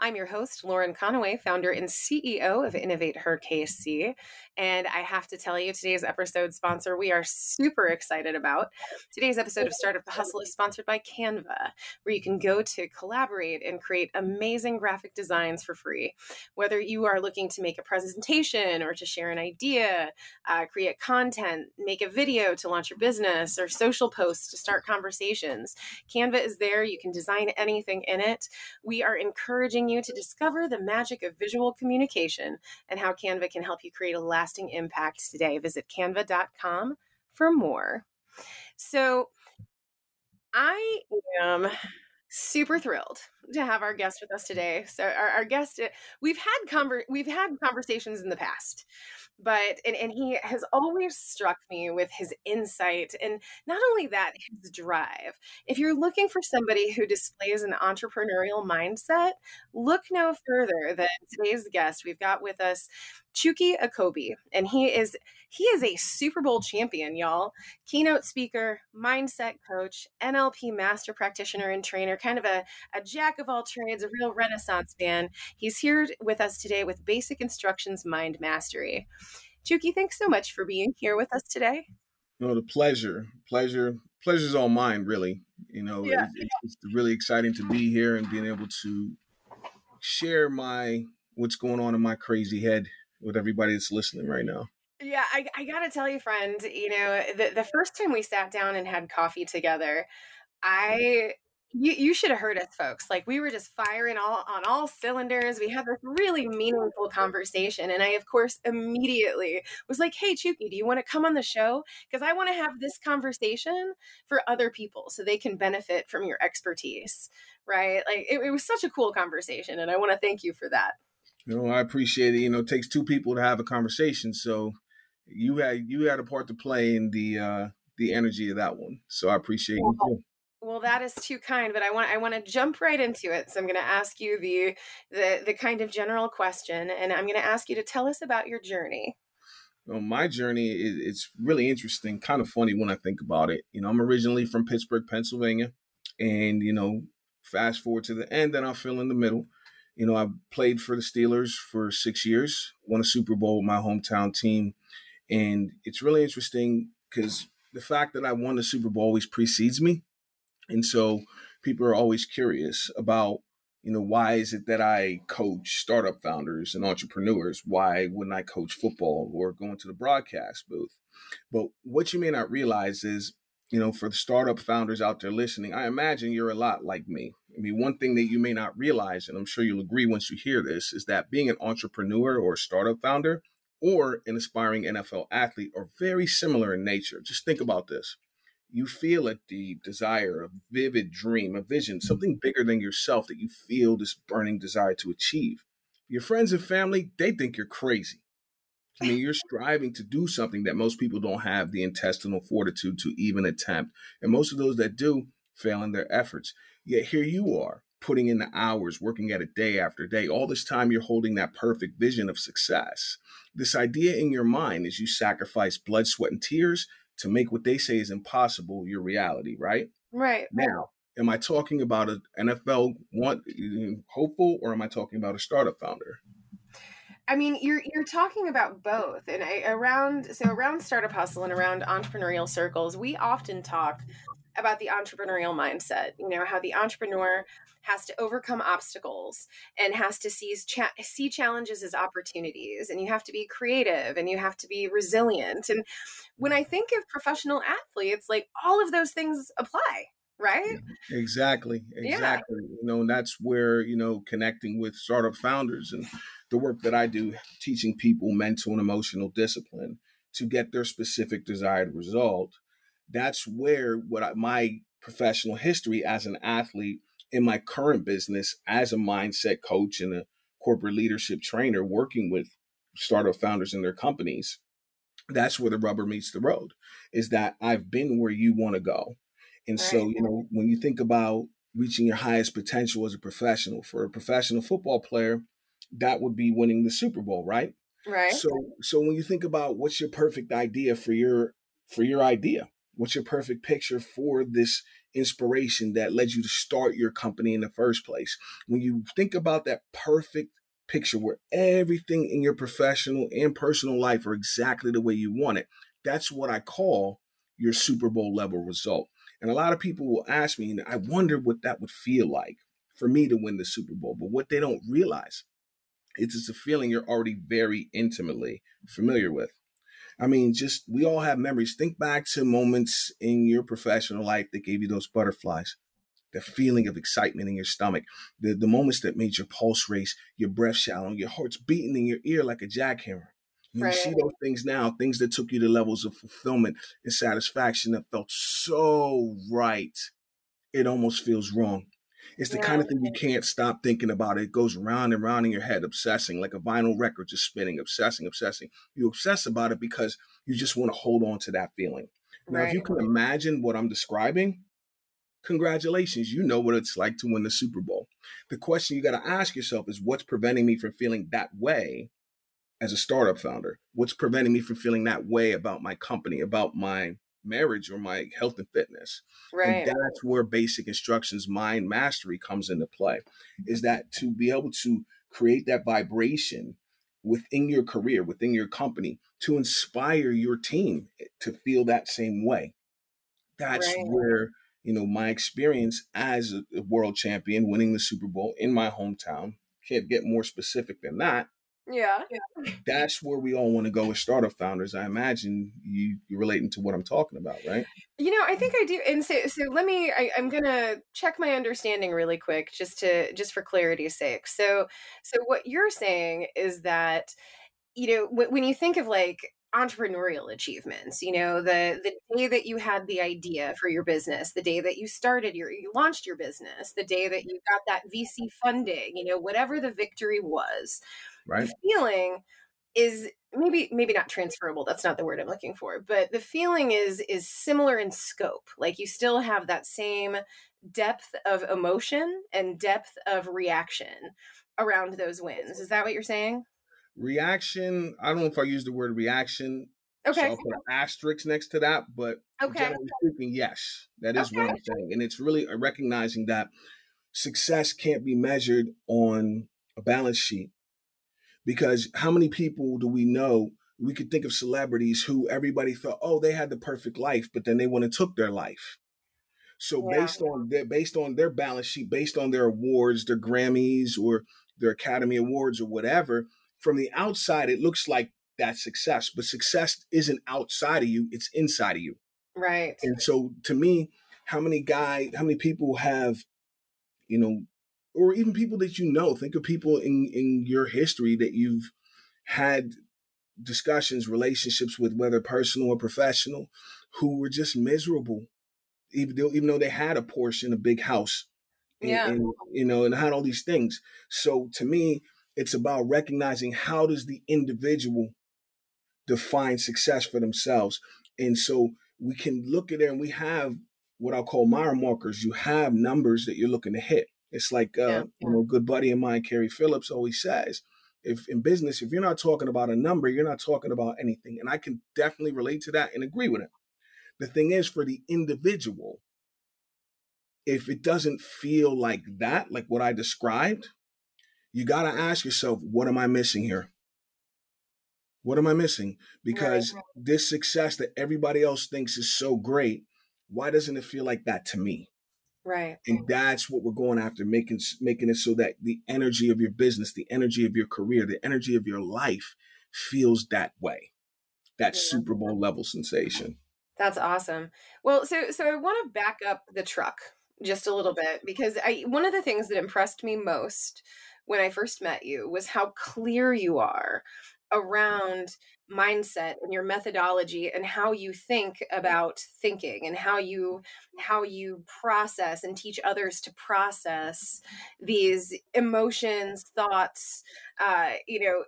I'm your host, Lauren Conaway, founder and CEO of Innovate Her KC. And I have to tell you, today's episode sponsor we are super excited about. Today's episode of Startup Hustle is sponsored by Canva, where you can go to collaborate and create amazing graphic designs for free. Whether you are looking to make a presentation or to share an idea, uh, create content, make a video to launch your business, or social posts to start conversations, Canva is there. You can design anything in it. We are encouraging you to discover the magic of visual communication and how Canva can help you create a lasting impact today. Visit canva.com for more. So, I am super thrilled to have our guest with us today. So our, our guest, eh, we've had conver- we've had conversations in the past, but and, and he has always struck me with his insight and not only that his drive if you're looking for somebody who displays an entrepreneurial mindset look no further than today's guest we've got with us Chukky Okobi, and he is he is a Super Bowl champion, y'all. Keynote speaker, mindset coach, NLP master practitioner and trainer, kind of a, a jack of all trades, a real renaissance man. He's here with us today with Basic Instructions Mind Mastery. Chukky, thanks so much for being here with us today. No, the pleasure, pleasure, pleasure's all mine, really. You know, yeah. it's, it's really exciting to be here and being able to share my what's going on in my crazy head with everybody that's listening right now. Yeah, I, I gotta tell you, friend, you know, the, the first time we sat down and had coffee together, I you, you should have heard us folks like we were just firing all on all cylinders we had this really meaningful conversation and i of course immediately was like hey chukky do you want to come on the show because i want to have this conversation for other people so they can benefit from your expertise right like it, it was such a cool conversation and i want to thank you for that you know, I appreciate it. You know, it takes two people to have a conversation. So you had you had a part to play in the uh the energy of that one. So I appreciate well, you too. Well, that is too kind, but I want I want to jump right into it. So I'm going to ask you the the the kind of general question, and I'm going to ask you to tell us about your journey. Well, my journey is it's really interesting, kind of funny when I think about it. You know, I'm originally from Pittsburgh, Pennsylvania, and you know, fast forward to the end, then I feel in the middle. You know, I played for the Steelers for six years, won a Super Bowl with my hometown team. And it's really interesting because the fact that I won the Super Bowl always precedes me. And so people are always curious about, you know, why is it that I coach startup founders and entrepreneurs? Why wouldn't I coach football or go into the broadcast booth? But what you may not realize is you know, for the startup founders out there listening, I imagine you're a lot like me. I mean, one thing that you may not realize, and I'm sure you'll agree once you hear this, is that being an entrepreneur or startup founder or an aspiring NFL athlete are very similar in nature. Just think about this. You feel a deep desire, a vivid dream, a vision, mm-hmm. something bigger than yourself that you feel this burning desire to achieve. Your friends and family, they think you're crazy. I mean, you're striving to do something that most people don't have the intestinal fortitude to even attempt. And most of those that do fail in their efforts. Yet here you are, putting in the hours, working at it day after day. All this time, you're holding that perfect vision of success. This idea in your mind is you sacrifice blood, sweat, and tears to make what they say is impossible your reality, right? Right. Now, am I talking about an NFL want, mm, hopeful or am I talking about a startup founder? I mean, you're you're talking about both, and I, around so around startup hustle and around entrepreneurial circles, we often talk about the entrepreneurial mindset. You know how the entrepreneur has to overcome obstacles and has to seize cha- see challenges as opportunities, and you have to be creative and you have to be resilient. And when I think of professional athletes, like all of those things apply right? Exactly. Exactly. Yeah. You know, and that's where, you know, connecting with startup founders and the work that I do, teaching people mental and emotional discipline to get their specific desired result. That's where what I, my professional history as an athlete in my current business as a mindset coach and a corporate leadership trainer working with startup founders and their companies that's where the rubber meets the road is that I've been where you want to go. And right. so, you know, when you think about reaching your highest potential as a professional, for a professional football player, that would be winning the Super Bowl, right? Right. So so when you think about what's your perfect idea for your for your idea, what's your perfect picture for this inspiration that led you to start your company in the first place? When you think about that perfect picture where everything in your professional and personal life are exactly the way you want it. That's what I call your Super Bowl level result. And a lot of people will ask me, and I wonder what that would feel like for me to win the Super Bowl. But what they don't realize is it's a feeling you're already very intimately familiar with. I mean, just we all have memories. Think back to moments in your professional life that gave you those butterflies the feeling of excitement in your stomach, the, the moments that made your pulse race, your breath shallow, your heart's beating in your ear like a jackhammer. When right. you see those things now, things that took you to levels of fulfillment and satisfaction that felt so right, it almost feels wrong. It's the yeah. kind of thing you can't stop thinking about. It goes round and round in your head, obsessing like a vinyl record just spinning, obsessing, obsessing. You obsess about it because you just want to hold on to that feeling. Now, right. if you can imagine what I'm describing, congratulations, you know what it's like to win the Super Bowl. The question you got to ask yourself is what's preventing me from feeling that way as a startup founder? What's preventing me from feeling that way about my company, about my marriage or my health and fitness? Right. And that's where basic instructions mind mastery comes into play. Is that to be able to create that vibration within your career, within your company, to inspire your team eh, to feel that same way. That's right. where you know, my experience as a, world champion, winning the Super Bowl in my hometown. Can't get more specific than that. Yeah. That's where we all want to go as startup founders. I imagine you you're relating to what I'm talking about, right? You know, I think I do. And so, so let me. I, I'm gonna check my understanding really quick, just to just for clarity's sake. So, so what you're saying is that, you know, when you think of like entrepreneurial achievements you know the the day that you had the idea for your business the day that you started your you launched your business the day that you got that vc funding you know whatever the victory was right the feeling is maybe maybe not transferable that's not the word i'm looking for but the feeling is is similar in scope like you still have that same depth of emotion and depth of reaction around those wins is that what you're saying Reaction, I don't know if I use the word reaction. Okay. So I'll put an asterisk next to that, but okay. generally speaking, yes, that is okay. what I'm saying. And it's really uh, recognizing that success can't be measured on a balance sheet. Because how many people do we know? We could think of celebrities who everybody thought, oh, they had the perfect life, but then they went and took their life. So yeah. based on their based on their balance sheet, based on their awards, their Grammys or their Academy Awards or whatever, from the outside, it looks like that's success, but success isn't outside of you, it's inside of you. Right. And so to me, how many guy, how many people have, you know, or even people that you know, think of people in in your history that you've had discussions, relationships with, whether personal or professional, who were just miserable, even though even though they had a Porsche, a big house, and, yeah, and, you know, and had all these things. So to me, it's about recognizing how does the individual define success for themselves. And so we can look at it and we have what I'll call mile markers. You have numbers that you're looking to hit. It's like, uh, yeah. you know, a good buddy of mine, Kerry Phillips, always says, if in business, if you're not talking about a number, you're not talking about anything. And I can definitely relate to that and agree with it. The thing is, for the individual, if it doesn't feel like that, like what I described, you got to ask yourself, what am I missing here? What am I missing? Because right. this success that everybody else thinks is so great, why doesn't it feel like that to me? Right. And that's what we're going after, making making it so that the energy of your business, the energy of your career, the energy of your life feels that way. That yeah. Super Bowl level sensation. That's awesome. Well, so so I want to back up the truck just a little bit because I one of the things that impressed me most when I first met you was how clear you are around mindset and your methodology and how you think about thinking and how you how you process and teach others to process these emotions thoughts uh you know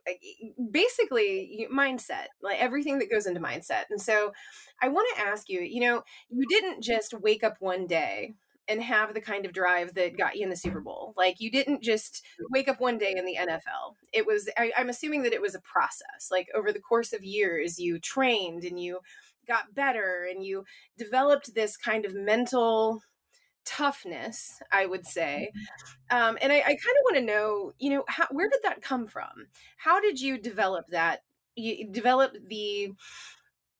basically mindset like everything that goes into mindset. And so i want to ask you you know you didn't just wake up one day and have the kind of drive that got you in the Super Bowl. Like you didn't just wake up one day in the NFL. It was I, I'm assuming that it was a process. Like over the course of years, you trained and you got better and you developed this kind of mental toughness i would say um, and i, I kind of want to know you know how, where did that come from how did you develop that you develop the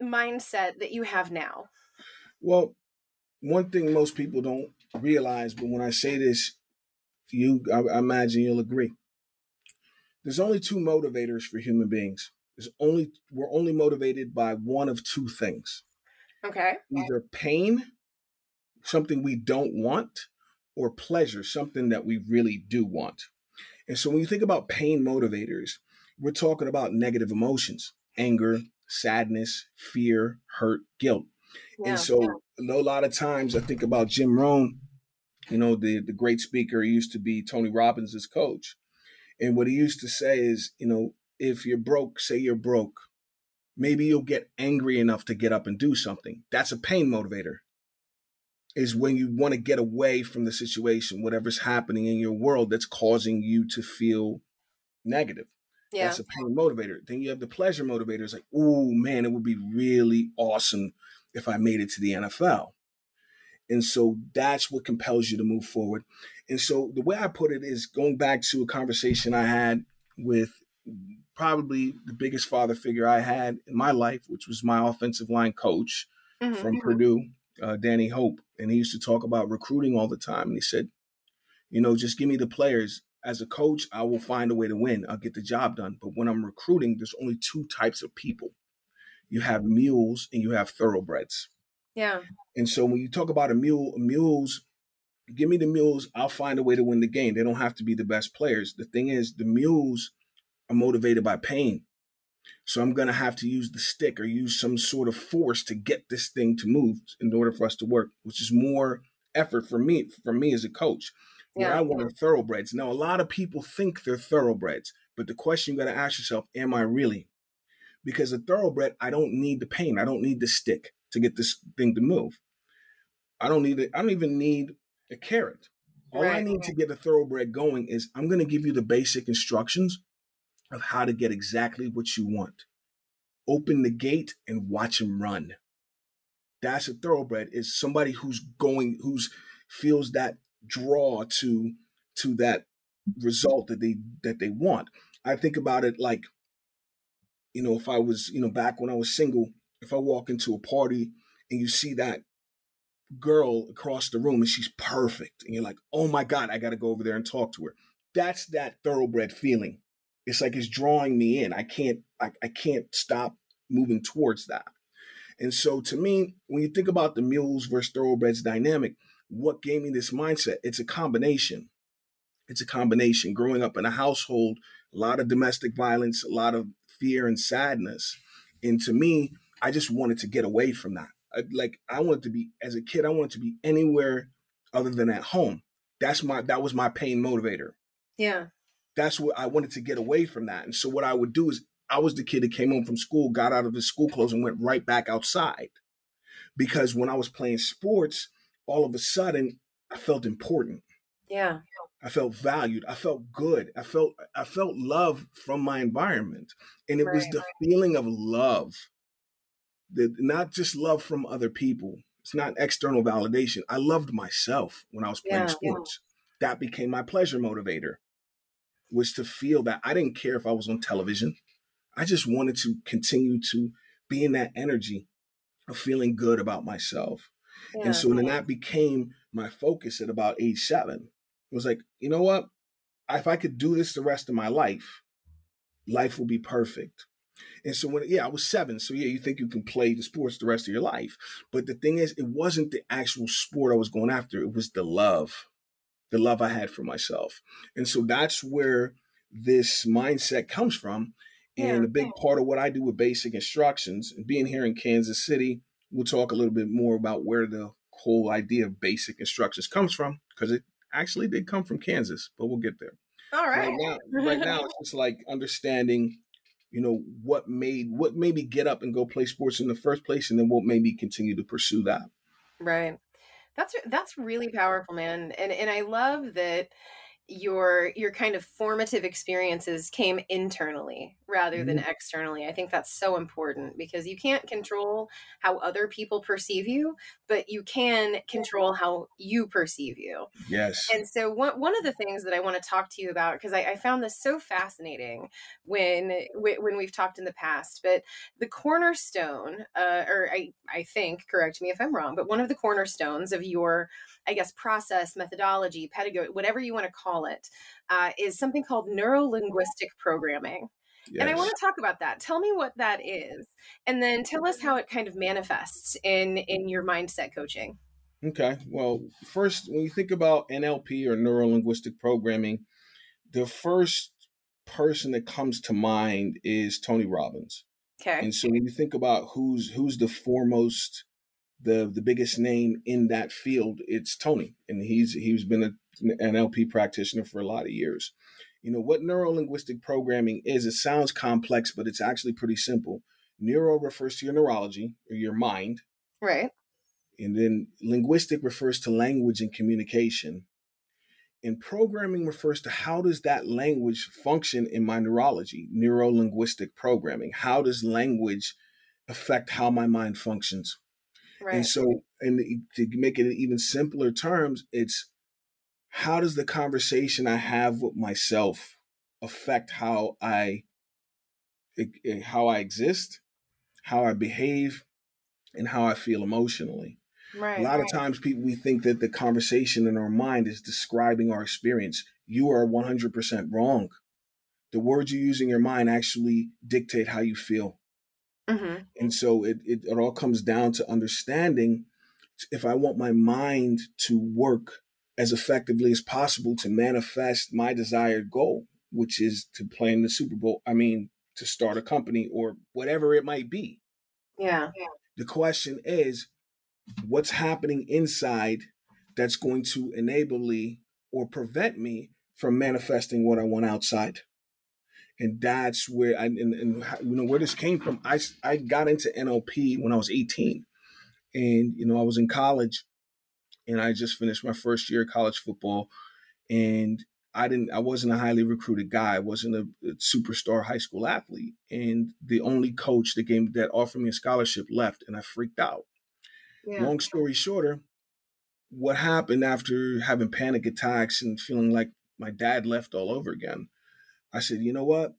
mindset that you have now well one thing most people don't realize, but when I say this, you, I, I imagine you'll agree. There's only two motivators for human beings. There's only we're only motivated by one of two things. Okay. Either pain, something we don't want, or pleasure, something that we really do want. And so when you think about pain motivators, we're talking about negative emotions, anger, sadness, fear, hurt, guilt. Yeah, and so yeah. a lot of times I think about Jim Rohn, you know, the, the great speaker, he used to be Tony Robbins' coach. And what he used to say is, you know, if you're broke, say you're broke. Maybe you'll get angry enough to get up and do something. That's a pain motivator. Is when you want to get away from the situation, whatever's happening in your world that's causing you to feel negative. Yeah. That's a pain motivator. Then you have the pleasure motivators like, oh man, it would be really awesome if I made it to the NFL. And so that's what compels you to move forward. And so the way I put it is going back to a conversation I had with probably the biggest father figure I had in my life, which was my offensive line coach mm-hmm. from mm-hmm. Purdue, uh, Danny Hope. And he used to talk about recruiting all the time. And he said, you know, just give me the players. As a coach, I will find a way to win. I'll get the job done. But when I'm recruiting, there's only two types of people you have mules and you have thoroughbreds. Yeah. And so when you talk about a mule, mules, give me the mules, I'll find a way to win the game. They don't have to be the best players. The thing is, the mules are motivated by pain. So I'm going to have to use the stick or use some sort of force to get this thing to move in order for us to work, which is more effort for me for me as a coach. Where yeah. I want are thoroughbreds. Now a lot of people think they're thoroughbreds, but the question you got to ask yourself, am I really? Because a thoroughbred, I don't need the pain. I don't need the stick to get this thing to move. I don't need it. I don't even need a carrot. All right. I need to get a thoroughbred going is I'm going to give you the basic instructions of how to get exactly what you want. Open the gate and watch him run. That's a thoroughbred. Is somebody who's going, who's feels that draw to to that result that they that they want. I think about it like you know, if I was, you know, back when I was single, if I walk into a party and you see that girl across the room and she's perfect, and you're like, oh my God, I got to go over there and talk to her. That's that thoroughbred feeling. It's like it's drawing me in. I can't, I, I can't stop moving towards that. And so to me, when you think about the mules versus thoroughbreds dynamic, what gave me this mindset? It's a combination. It's a combination. Growing up in a household, a lot of domestic violence, a lot of fear and sadness. And to me, I just wanted to get away from that. I, like I wanted to be as a kid, I wanted to be anywhere other than at home. That's my that was my pain motivator. Yeah. That's what I wanted to get away from that. And so what I would do is I was the kid that came home from school, got out of his school clothes and went right back outside. Because when I was playing sports, all of a sudden I felt important. Yeah. I felt valued. I felt good. I felt I felt love from my environment. And it right, was the right. feeling of love. That not just love from other people. It's not external validation. I loved myself when I was playing yeah, sports. Yeah. That became my pleasure motivator. Was to feel that I didn't care if I was on television. I just wanted to continue to be in that energy of feeling good about myself. Yeah, and so then that became my focus at about age seven was like, you know what? If I could do this the rest of my life, life will be perfect. And so when yeah, I was seven. So yeah, you think you can play the sports the rest of your life. But the thing is, it wasn't the actual sport I was going after. It was the love. The love I had for myself. And so that's where this mindset comes from. And yeah. a big part of what I do with basic instructions and being here in Kansas City, we'll talk a little bit more about where the whole idea of basic instructions comes from, because it actually did come from Kansas, but we'll get there. All right. Right now, right now it's just like understanding you know what made what made me get up and go play sports in the first place and then what made me continue to pursue that right that's that's really powerful man and and i love that your your kind of formative experiences came internally rather mm-hmm. than externally. I think that's so important because you can't control how other people perceive you, but you can control how you perceive you. Yes. And so one one of the things that I want to talk to you about because I, I, found this so fascinating when when we've talked in the past, but the cornerstone, uh, or I I think, correct me if I'm wrong, but one of the cornerstones of your I guess, process, methodology, pedagogy, whatever you want to call it, uh, is something called neuro linguistic programming. Yes. And I want to talk about that. Tell me what that is, and then tell us how it kind of manifests in in your mindset coaching. Okay. Well, first, when you think about NLP or neuro linguistic programming, the first person that comes to mind is Tony Robbins. Okay. And so when you think about who's who's the foremost the the biggest name in that field, it's Tony, and he's he's been a, an LP practitioner for a lot of years. You know what neuro linguistic programming is? It sounds complex, but it's actually pretty simple. Neuro refers to your neurology or your mind, right? And then linguistic refers to language and communication. And programming refers to how does that language function in my neurology, neuro linguistic programming. How does language affect how my mind functions? Right. And so, and to make it in even simpler terms, it's how does the conversation I have with myself affect how I how I exist, how I behave, and how I feel emotionally. Right, a lot right. of times people we think that the conversation in our mind is describing our experience. You are 100% wrong. The words you use in your mind actually dictate how you feel. Mm-hmm. And so it, it, it all comes down to understanding if I want my mind to work as effectively as possible to manifest my desired goal, which is to play in the Super Bowl, I mean, to start a company or whatever it might be. Yeah. The question is, what's happening inside that's going to enable me or prevent me from manifesting what I want outside? And that's where I and, and you know where this came from. I I got into NLP when I was 18, and you know I was in college, and I just finished my first year of college football, and I didn't I wasn't a highly recruited guy. I wasn't a, a superstar high school athlete, and the only coach that gave that offered me a scholarship left, and I freaked out. Yeah. Long story shorter, what happened after having panic attacks and feeling like my dad left all over again? I said, you know what?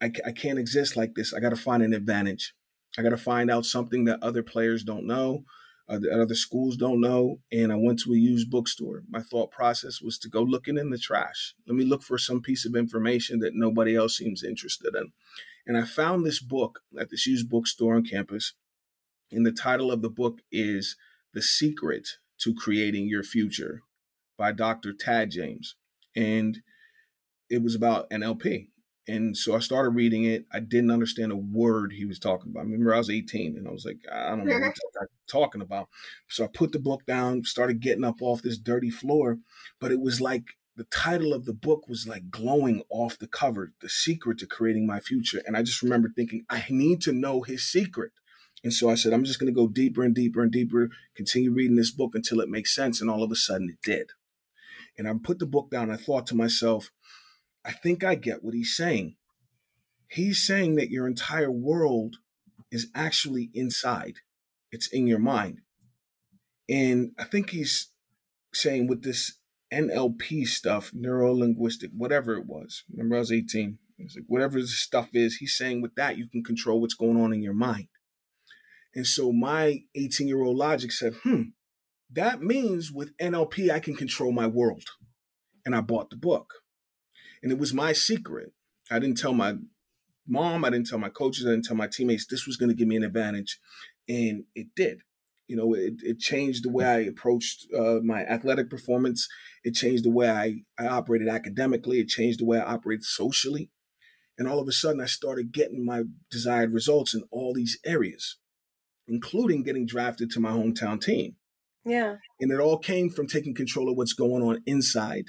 I, I can't exist like this. I got to find an advantage. I got to find out something that other players don't know, uh, that other schools don't know. And I went to a used bookstore. My thought process was to go looking in the trash. Let me look for some piece of information that nobody else seems interested in. And I found this book at this used bookstore on campus. And the title of the book is The Secret to Creating Your Future by Dr. Tad James. And it was about NLP. And so I started reading it. I didn't understand a word he was talking about. I remember I was 18 and I was like, I don't know what he's talking about. So I put the book down, started getting up off this dirty floor. But it was like the title of the book was like glowing off the cover, The Secret to Creating My Future. And I just remember thinking, I need to know his secret. And so I said, I'm just going to go deeper and deeper and deeper, continue reading this book until it makes sense. And all of a sudden it did. And I put the book down. I thought to myself, I think I get what he's saying. He's saying that your entire world is actually inside, it's in your mind. And I think he's saying with this NLP stuff, neuro linguistic, whatever it was. Remember, I was 18. He's like, whatever this stuff is, he's saying with that, you can control what's going on in your mind. And so my 18 year old logic said, hmm, that means with NLP, I can control my world. And I bought the book and it was my secret. I didn't tell my mom, I didn't tell my coaches, I didn't tell my teammates this was going to give me an advantage. And it did. You know, it, it changed the way I approached uh, my athletic performance. It changed the way I, I operated academically. It changed the way I operated socially. And all of a sudden, I started getting my desired results in all these areas, including getting drafted to my hometown team. Yeah. And it all came from taking control of what's going on inside.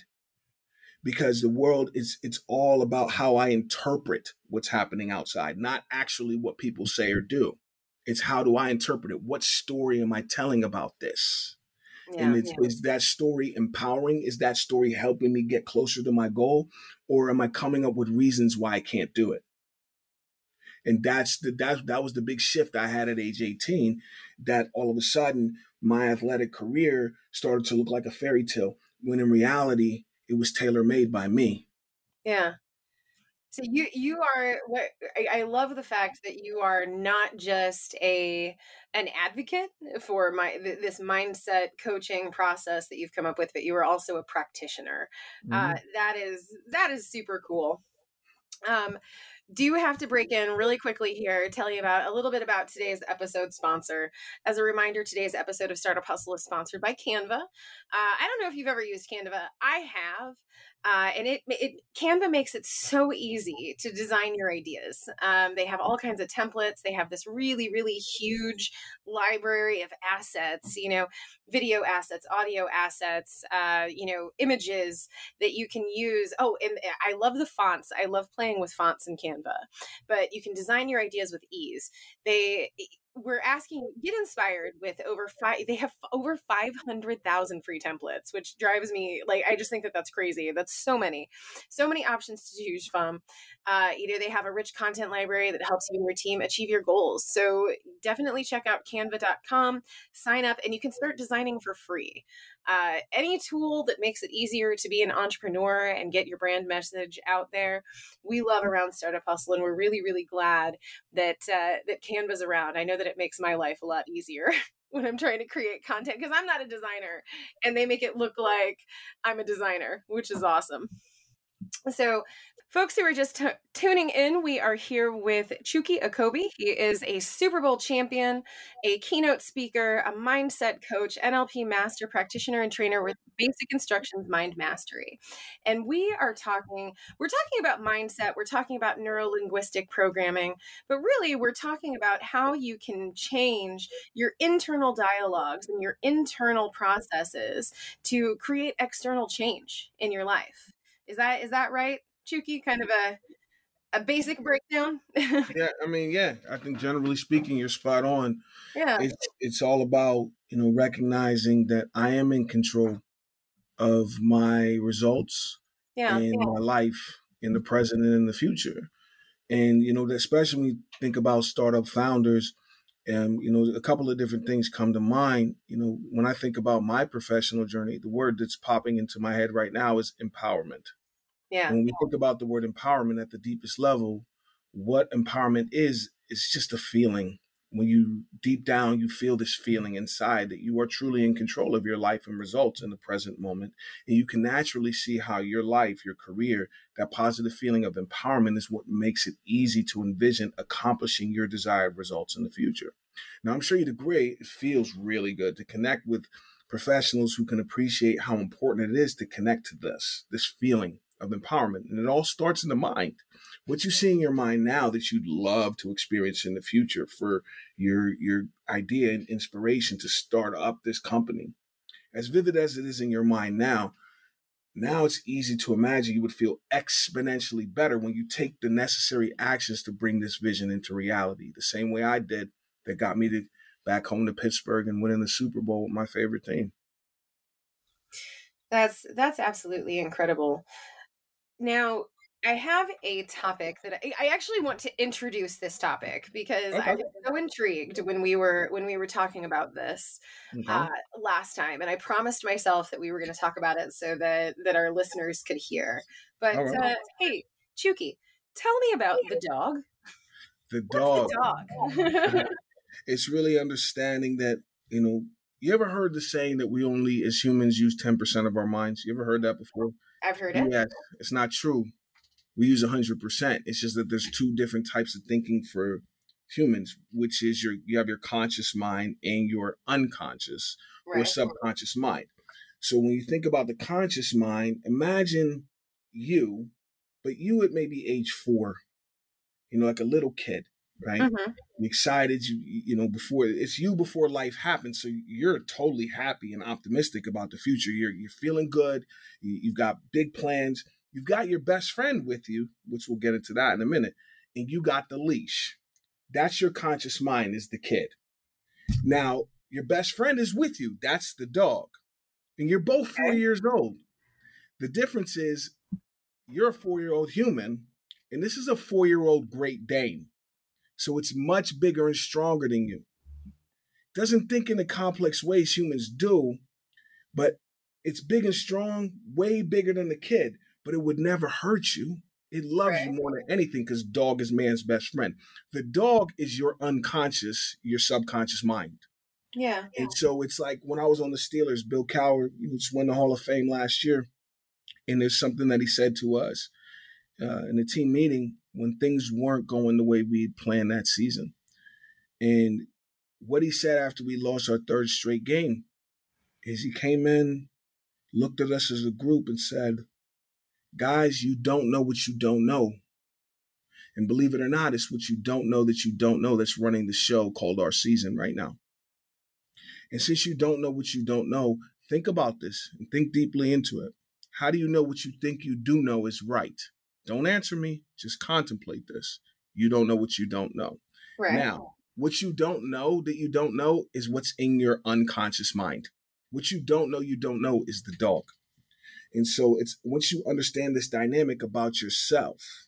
Because the world is it's all about how I interpret what's happening outside, not actually what people say or do. It's how do I interpret it? What story am I telling about this? Yeah, and it's, yeah. is that story empowering? Is that story helping me get closer to my goal? Or am I coming up with reasons why I can't do it? And that's the that that was the big shift I had at age 18, that all of a sudden my athletic career started to look like a fairy tale when in reality it was tailor made by me. Yeah. So you you are what I, I love the fact that you are not just a an advocate for my this mindset coaching process that you've come up with, but you are also a practitioner. Uh, mm-hmm. Uh, that is that is super cool. Um, do you have to break in really quickly here, tell you about a little bit about today's episode sponsor. As a reminder, today's episode of Startup Hustle is sponsored by Canva. Uh, I don't know if you've ever used Canva. I have. Uh, and it, it Canva makes it so easy to design your ideas. Um, they have all kinds of templates. They have this really, really huge library of assets. You know, video assets, audio assets. Uh, you know, images that you can use. Oh, and I love the fonts. I love playing with fonts in Canva. But you can design your ideas with ease. They we're asking get inspired with over five they have over 500000 free templates which drives me like i just think that that's crazy that's so many so many options to choose from. Uh, know they have a rich content library that helps you and your team achieve your goals so definitely check out canva.com sign up and you can start designing for free uh, any tool that makes it easier to be an entrepreneur and get your brand message out there we love around startup hustle and we're really really glad that uh, that canva's around. I know that it makes my life a lot easier when i'm trying to create content because i'm not a designer and they make it look like i'm a designer which is awesome so Folks who are just t- tuning in, we are here with Chukky Okobi. He is a Super Bowl champion, a keynote speaker, a mindset coach, NLP master practitioner, and trainer with Basic Instructions Mind Mastery. And we are talking, we're talking about mindset, we're talking about neuro linguistic programming, but really we're talking about how you can change your internal dialogues and your internal processes to create external change in your life. Is that is that right? Chukky? Kind of a a basic breakdown. yeah, I mean, yeah, I think generally speaking, you're spot on. Yeah, it's it's all about you know recognizing that I am in control of my results yeah, in yeah. my life, in the present and in the future. And you know, especially when you think about startup founders, and you know, a couple of different things come to mind. You know, when I think about my professional journey, the word that's popping into my head right now is empowerment. Yeah. When we think about the word empowerment at the deepest level, what empowerment is, is just a feeling. When you deep down, you feel this feeling inside that you are truly in control of your life and results in the present moment. And you can naturally see how your life, your career, that positive feeling of empowerment is what makes it easy to envision accomplishing your desired results in the future. Now, I'm sure you'd agree, it feels really good to connect with professionals who can appreciate how important it is to connect to this, this feeling of empowerment. And it all starts in the mind. What you see in your mind now that you'd love to experience in the future for your your idea and inspiration to start up this company. As vivid as it is in your mind now, now it's easy to imagine you would feel exponentially better when you take the necessary actions to bring this vision into reality, the same way I did that got me to back home to Pittsburgh and winning the Super Bowl with my favorite team. That's that's absolutely incredible. Now, I have a topic that I, I, actually want to introduce this topic because okay. I was so intrigued when we were when we were talking about this okay. uh, last time, and I promised myself that we were going to talk about it so that that our listeners could hear. But right. uh, hey, Chukky, tell me about the dog. The dog. The dog? it's really understanding that you know. You ever heard the saying that we only, as humans, use ten percent of our minds? You ever heard that before? I've heard it. Yes, it's not true. we use 100%. It's just that there's two different types of thinking for humans, which is your you have your conscious mind and your unconscious right. or subconscious mind. So when you think about the conscious mind, imagine you, but you at maybe age four, you know, like a little kid, right? Mm-hmm. excited, you you know, before it's you before life happens. So you're totally happy and optimistic about the future. You're you're feeling good. You, you've got big plans. You've got your best friend with you, which we'll get into that in a minute, and you got the leash. That's your conscious mind, is the kid. Now, your best friend is with you. That's the dog. And you're both four years old. The difference is you're a four year old human, and this is a four year old Great Dane. So it's much bigger and stronger than you. Doesn't think in the complex ways humans do, but it's big and strong, way bigger than the kid, but it would never hurt you. It loves right. you more than anything because dog is man's best friend. The dog is your unconscious, your subconscious mind. Yeah. And so it's like when I was on the Steelers, Bill Cowher just won the Hall of Fame last year. And there's something that he said to us uh, in a team meeting when things weren't going the way we planned that season. And what he said after we lost our third straight game is he came in, looked at us as a group, and said, Guys, you don't know what you don't know. And believe it or not, it's what you don't know that you don't know that's running the show called our season right now. And since you don't know what you don't know, think about this and think deeply into it. How do you know what you think you do know is right? Don't answer me, just contemplate this. You don't know what you don't know. Right. Now, what you don't know that you don't know is what's in your unconscious mind. What you don't know you don't know is the dog. And so it's once you understand this dynamic about yourself,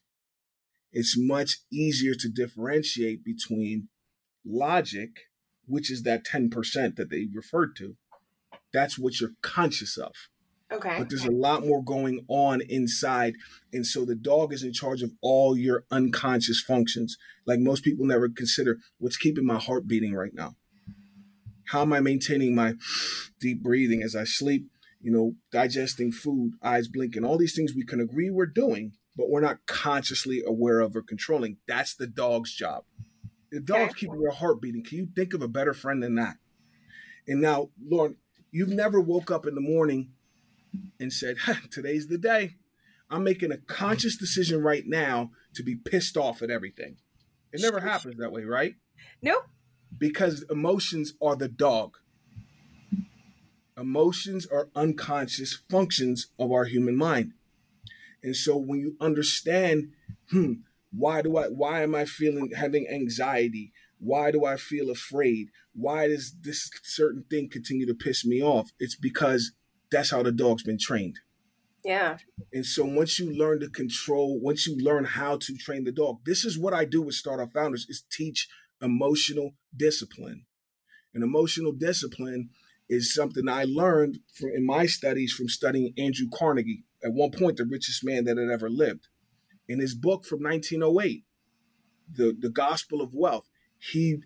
it's much easier to differentiate between logic, which is that 10% that they referred to. That's what you're conscious of. Okay. But there's a lot more going on inside. And so the dog is in charge of all your unconscious functions. Like most people never consider what's keeping my heart beating right now. How am I maintaining my deep breathing as I sleep? you know, digesting food, eyes blinking, all these things we can agree we're doing, but we're not consciously aware of or controlling. That's the dog's job. The dog's keeping your heart beating. Can you think of a better friend than that? And now, Lauren, you've never woke up in the morning and said, today's the day. I'm making a conscious decision right now to be pissed off at everything. It never happens that way, right? Nope. Because emotions are the dog. Emotions are unconscious functions of our human mind. And so when you understand, hmm, why do I why am I feeling having anxiety? Why do I feel afraid? Why does this certain thing continue to piss me off? It's because that's how the dog's been trained. Yeah. And so once you learn to control, once you learn how to train the dog, this is what I do with startup founders is teach emotional discipline. And emotional discipline is something I learned from in my studies from studying Andrew Carnegie, at one point the richest man that had ever lived. In his book from 1908, The, the Gospel of Wealth, he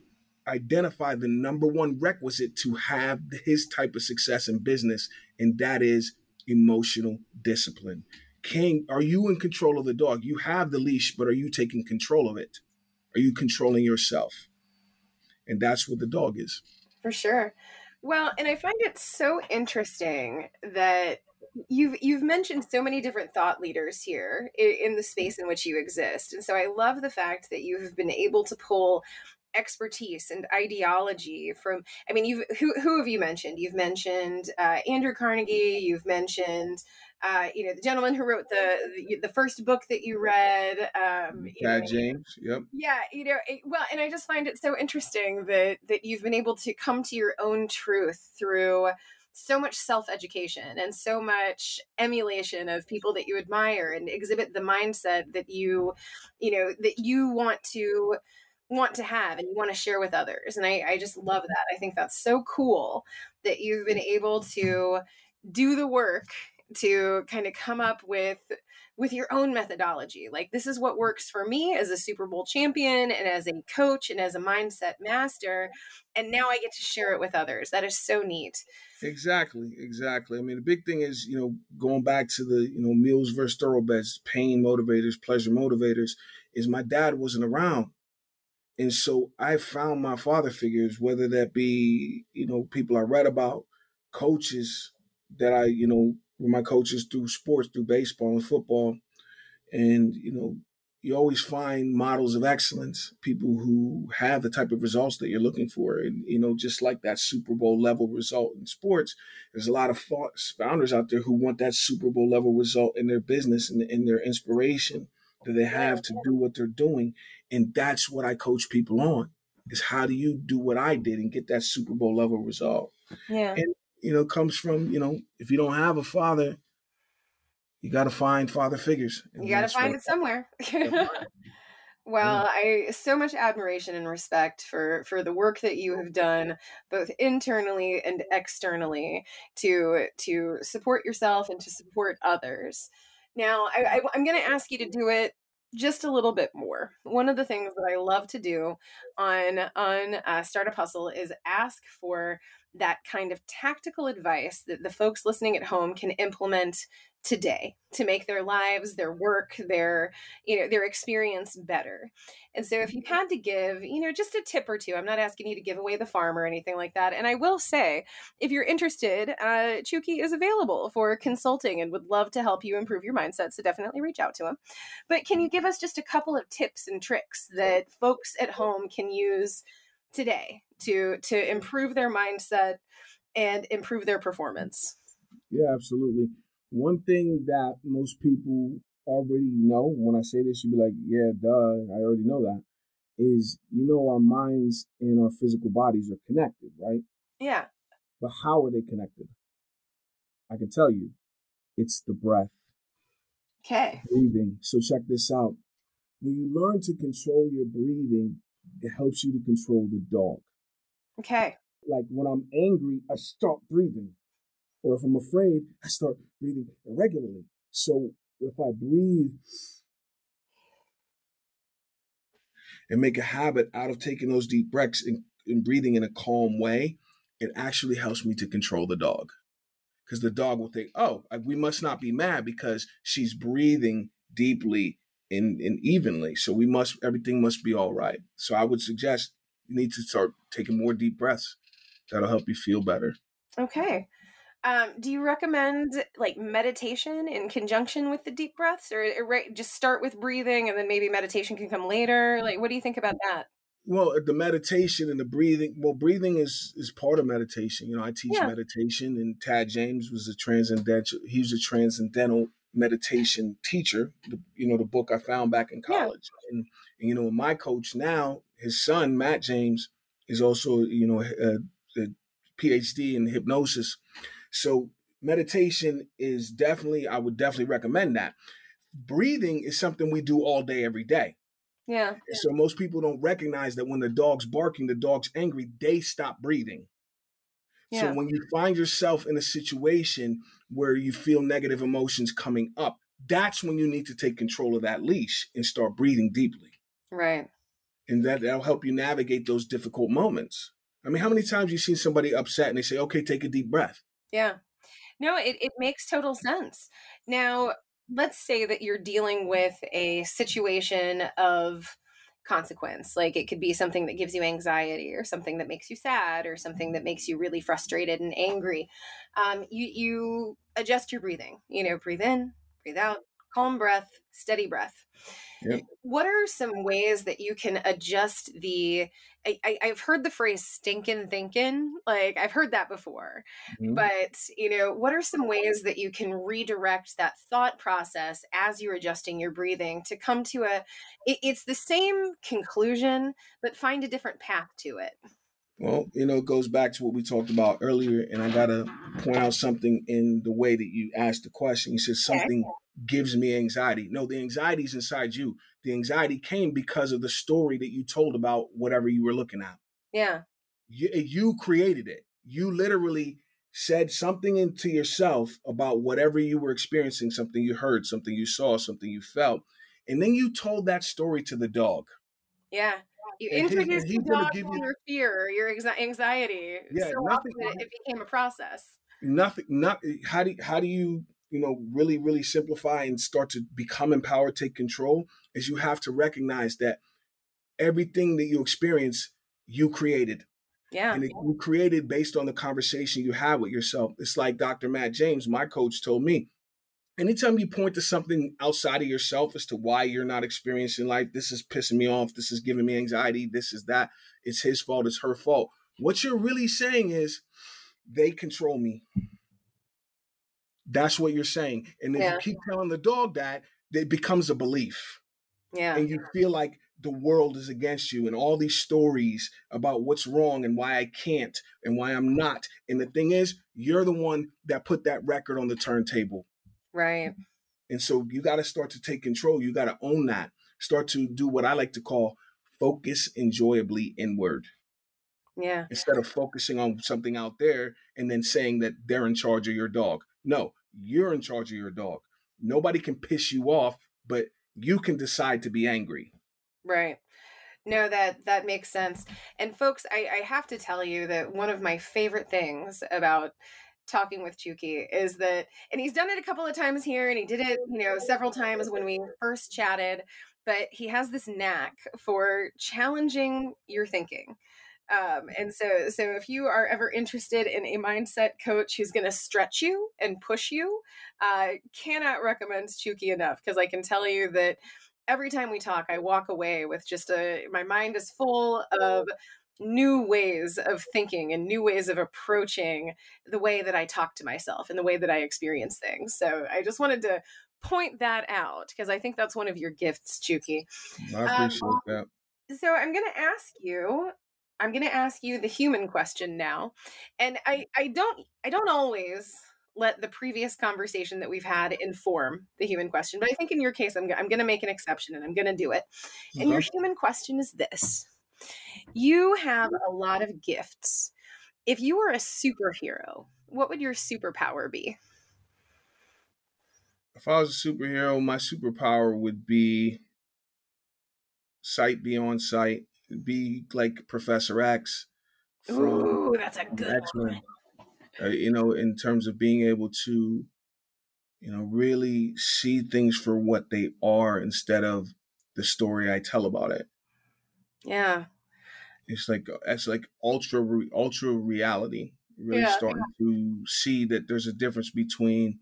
identified the number one requisite to have his type of success in business, and that is emotional discipline. King, are you in control of the dog? You have the leash, but are you taking control of it? Are you controlling yourself? And that's what the dog is. For sure. Well, and I find it so interesting that you've you've mentioned so many different thought leaders here in, in, the space mm-hmm. in which you exist and so i love the fact that you have been able to pull expertise and ideology from i mean you've who, who have you mentioned? You've mentioned uh, andrew carnegie you've mentioned uh, you know the gentleman who wrote the the, the first book that you read um yeah james yep. yeah you know it, well and i just find it so interesting that that you've been able to come to your own truth through so much self education and so much emulation of people that you admire and exhibit the mindset that you you know that you want to want to have and you want to share with others. And I, I just love mm-hmm. that. I think that's so cool that you've been able to do the work to kind of come up with with your own methodology. Like, this is what works for me as a Super Bowl champion and as a coach and as a mindset master. And now I get to share it with others. That is so neat. Exactly, exactly. I mean, the big thing is, you know, going back to the, you know, meals versus thoroughbreds, pain motivators, pleasure motivators, is my dad wasn't around. And so I found my father figures, whether that be, you know, people I read about, coaches that I, you know, were my coaches through sports, through baseball and football. And, you know, you always find models of excellence, people who have the type of results that you're looking for. And, you know, just like that Super Bowl level result in sports, there's a lot of founders out there who want that Super Bowl level result in their business and in their inspiration that they have to do what they're doing. And that's what I coach people on is how do you do what I did and get that Super Bowl level result? Yeah. And, you know, comes from, you know, if you don't have a father, you got to find father figures. You got to find it somewhere. well, I so much admiration and respect for for the work that you have done, both internally and externally, to to support yourself and to support others. Now, I, I, am going to ask you to do it just a little bit more. One of the things that I love to do on on uh, Startup Hustle is ask for that kind of tactical advice that the folks listening at home can implement today to make their lives their work their you know their experience better. And so if you had to give you know just a tip or two i'm not asking you to give away the farm or anything like that and i will say if you're interested uh, chukky is available for consulting and would love to help you improve your mindset so definitely reach out to him. But can you give us just a couple of tips and tricks that folks at home can use today to to improve their mindset and improve their performance? Yeah absolutely one thing that most people already know, when I say this, you'd be like, yeah, duh, I already know that, is you know, our minds and our physical bodies are connected, right? Yeah. But how are they connected? I can tell you, it's the breath. Okay. Breathing. So check this out. When you learn to control your breathing, it helps you to control the dog. Okay. Like when I'm angry, I stop breathing. Or if I'm afraid, I start breathing irregularly. So if I breathe and make a habit out of taking those deep breaths and, and breathing in a calm way, it actually helps me to control the dog. Because the dog will think, oh, we must not be mad because she's breathing deeply and, and evenly. So we must, everything must be all right. So I would suggest you need to start taking more deep breaths. That'll help you feel better. Okay. Um, do you recommend like meditation in conjunction with the deep breaths, or, uh, or just start with breathing and then maybe meditation can come later? Like, what do you think about that? Well, uh, the meditation and the breathing. Well, breathing is is part of meditation. You know, I teach yeah. meditation, and Tad James was a transcendental. He was a transcendental meditation teacher. The, you know, the book I found back in college, yeah. and, and, you know, my coach now, his son Matt James, is also you know a, a PhD in hypnosis. So meditation is definitely, I would definitely recommend that. Breathing is something we do all day, every day. Yeah. So most people don't recognize that when the dog's barking, the dog's angry, they stop breathing. Yeah. So when you find yourself in a situation where you feel negative emotions coming up, that's when you need to take control of that leash and start breathing deeply. Right. And that, that'll help you navigate those difficult moments. I mean, how many times you seen somebody upset and they say, okay, take a deep breath? Yeah. No, it, it makes total sense. Now, let's say that you're dealing with a situation of consequence. Like it could be something that gives you anxiety or something that makes you sad or something that makes you really frustrated and angry. Um, you, you adjust your breathing, you know, breathe in, breathe out, calm breath, steady breath. Yep. What are some ways that you can adjust the? I, have heard the phrase "stinking thinking." Like I've heard that before, mm-hmm. but you know, what are some ways that you can redirect that thought process as you're adjusting your breathing to come to a? It, it's the same conclusion, but find a different path to it. Well, you know, it goes back to what we talked about earlier, and I gotta point out something in the way that you asked the question. You said something gives me anxiety. No, the anxiety is inside you. The anxiety came because of the story that you told about whatever you were looking at. Yeah. You, eh, you created it. You literally said something into yourself about whatever you were experiencing, something you heard, something you saw, something you felt, and then you told that story to the dog. Yeah. You and introduced the dog to you, your fear, your anxiety. Yeah, so nothing, often it became a process. Nothing. Not eh, how do how do you you know really really simplify and start to become empowered, take control? Is you have to recognize that everything that you experience, you created. Yeah. And it, you created based on the conversation you had with yourself. It's like Dr. Matt James, my coach, told me anytime you point to something outside of yourself as to why you're not experiencing life, this is pissing me off, this is giving me anxiety, this is that, it's his fault, it's her fault. What you're really saying is they control me. That's what you're saying. And if yeah. you keep telling the dog that, it becomes a belief. Yeah. And you feel like the world is against you and all these stories about what's wrong and why I can't and why I'm not. And the thing is, you're the one that put that record on the turntable. Right. And so you got to start to take control. You got to own that. Start to do what I like to call focus enjoyably inward. Yeah. Instead of focusing on something out there and then saying that they're in charge of your dog. No, you're in charge of your dog. Nobody can piss you off, but you can decide to be angry. Right. No, that that makes sense. And folks, I, I have to tell you that one of my favorite things about talking with Chukky is that, and he's done it a couple of times here, and he did it, you know, several times when we first chatted. But he has this knack for challenging your thinking. Um, and so, so if you are ever interested in a mindset coach who's going to stretch you and push you, uh, cannot recommend Chukky enough because I can tell you that every time we talk, I walk away with just a my mind is full of new ways of thinking and new ways of approaching the way that I talk to myself and the way that I experience things. So I just wanted to point that out because I think that's one of your gifts, Chukky. I appreciate um, that. So I'm going to ask you I'm going to ask you the human question now. And I I don't I don't always let the previous conversation that we've had inform the human question, but I think in your case I'm I'm going to make an exception and I'm going to do it. And your mm-hmm. human question is this. You have mm-hmm. a lot of gifts. If you were a superhero, what would your superpower be? If I was a superhero, my superpower would be sight beyond sight. Be like Professor X. Ooh, that's a good X-Men. Uh, you know, in terms of being able to, you know, really see things for what they are instead of the story I tell about it. Yeah, it's like it's like ultra ultra reality really yeah, starting yeah. to see that there's a difference between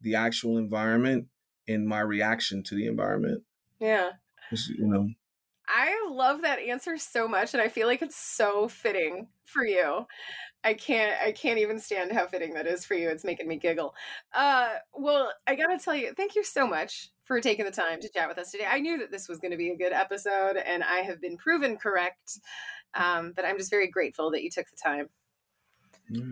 the actual environment and my reaction to the environment yeah you know i love that answer so much and i feel like it's so fitting for you. I can't i can't even stand how fitting that is for you. It's making me giggle. Uh well i gotta tell you thank you so much for taking the time to chat with us today. I knew that this was going to be a good episode and i have been proven correct um, but I'm just very grateful that you took the time.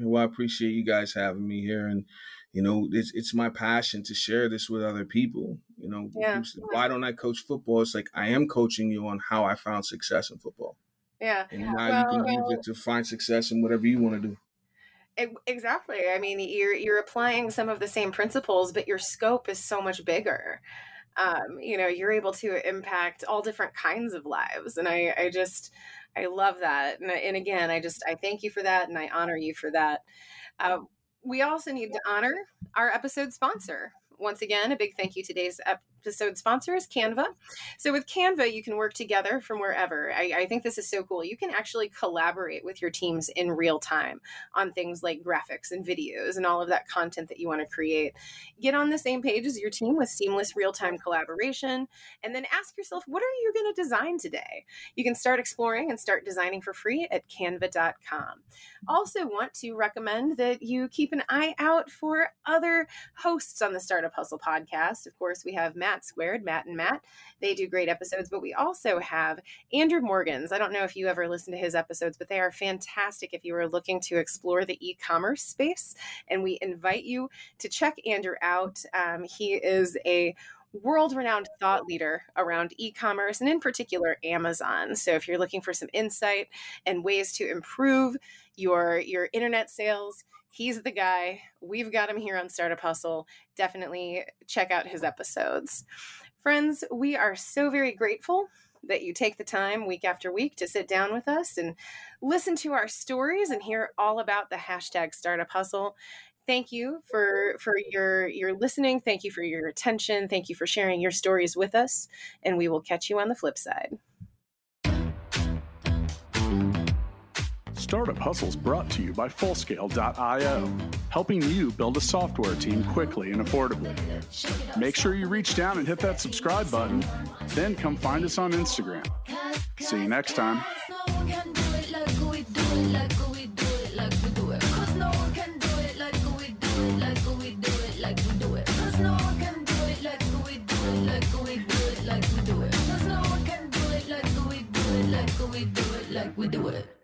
Well, I appreciate you guys having me here, and you know, it's it's my passion to share this with other people. You know, yeah. why don't I coach football? It's like I am coaching you on how I found success in football. Yeah, and now well, you can use it to find success in whatever you want to do. Exactly. I mean, you're you're applying some of the same principles, but your scope is so much bigger. Um, you know, you're able to impact all different kinds of lives, and I, I just I love that. And, and again, I just, I thank you for that and I honor you for that. Uh, we also need to honor our episode sponsor. Once again, a big thank you to today's episode sponsor is Canva. So with Canva, you can work together from wherever. I, I, think this is so cool. You can actually collaborate with your teams in real time on things like graphics and videos and all of that content that you want to create. Get on the same page as your team with seamless real time collaboration, and then ask yourself, what are you going to design today? You can start exploring and start designing for free at canva.com. Also, want to recommend that you keep an eye out for other hosts on the Startup Hustle podcast. Of course, we have Matt Matt Squared, Matt and Matt. They do great episodes, but we also have Andrew Morgans. I don't know if you ever listen to his episodes, but they are fantastic if you are looking to explore the e commerce space. And we invite you to check Andrew out. Um, he is a world renowned thought leader around e commerce and, in particular, Amazon. So, if you're looking for some insight and ways to improve your, your internet sales, he's the guy. We've got him here on Startup Hustle. Definitely check out his episodes. Friends, we are so very grateful that you take the time week after week to sit down with us and listen to our stories and hear all about the hashtag Startup Hustle thank you for for your your listening thank you for your attention thank you for sharing your stories with us and we will catch you on the flip side Startup Hustles brought to you by Fullscale.io, helping you build a software team quickly and affordably. Make sure you reach down and hit that subscribe button, then come find us on Instagram. See you next time. Like we do it.